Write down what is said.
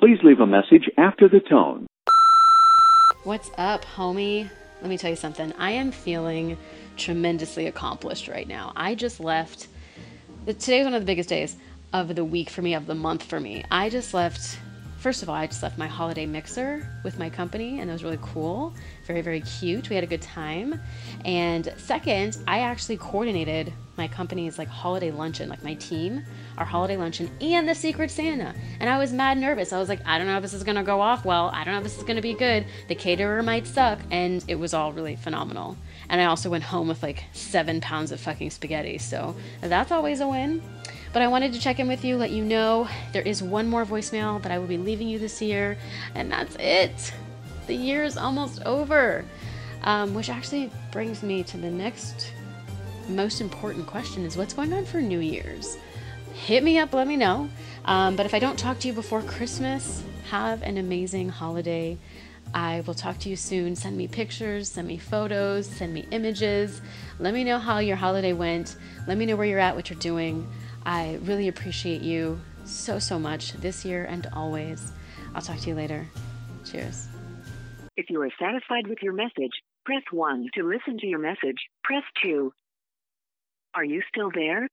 Please leave a message after the tone. What's up, homie? Let me tell you something. I am feeling tremendously accomplished right now. I just left. Today's one of the biggest days of the week for me, of the month for me. I just left First of all, I just left my holiday mixer with my company, and it was really cool. Very, very cute. We had a good time. And second, I actually coordinated my company's like holiday luncheon, like my team, our holiday luncheon, and the Secret Santa. And I was mad nervous. I was like, I don't know if this is gonna go off well. I don't know if this is gonna be good. The caterer might suck. And it was all really phenomenal. And I also went home with like seven pounds of fucking spaghetti. So that's always a win. But I wanted to check in with you, let you know there is one more voicemail that I will be leaving you this year, and that's it. The year is almost over. Um, which actually brings me to the next most important question is what's going on for New Year's? Hit me up, let me know. Um, but if I don't talk to you before Christmas, have an amazing holiday. I will talk to you soon. Send me pictures, send me photos, send me images. Let me know how your holiday went. Let me know where you're at, what you're doing. I really appreciate you so, so much this year and always. I'll talk to you later. Cheers. If you are satisfied with your message, press 1 to listen to your message. Press 2. Are you still there?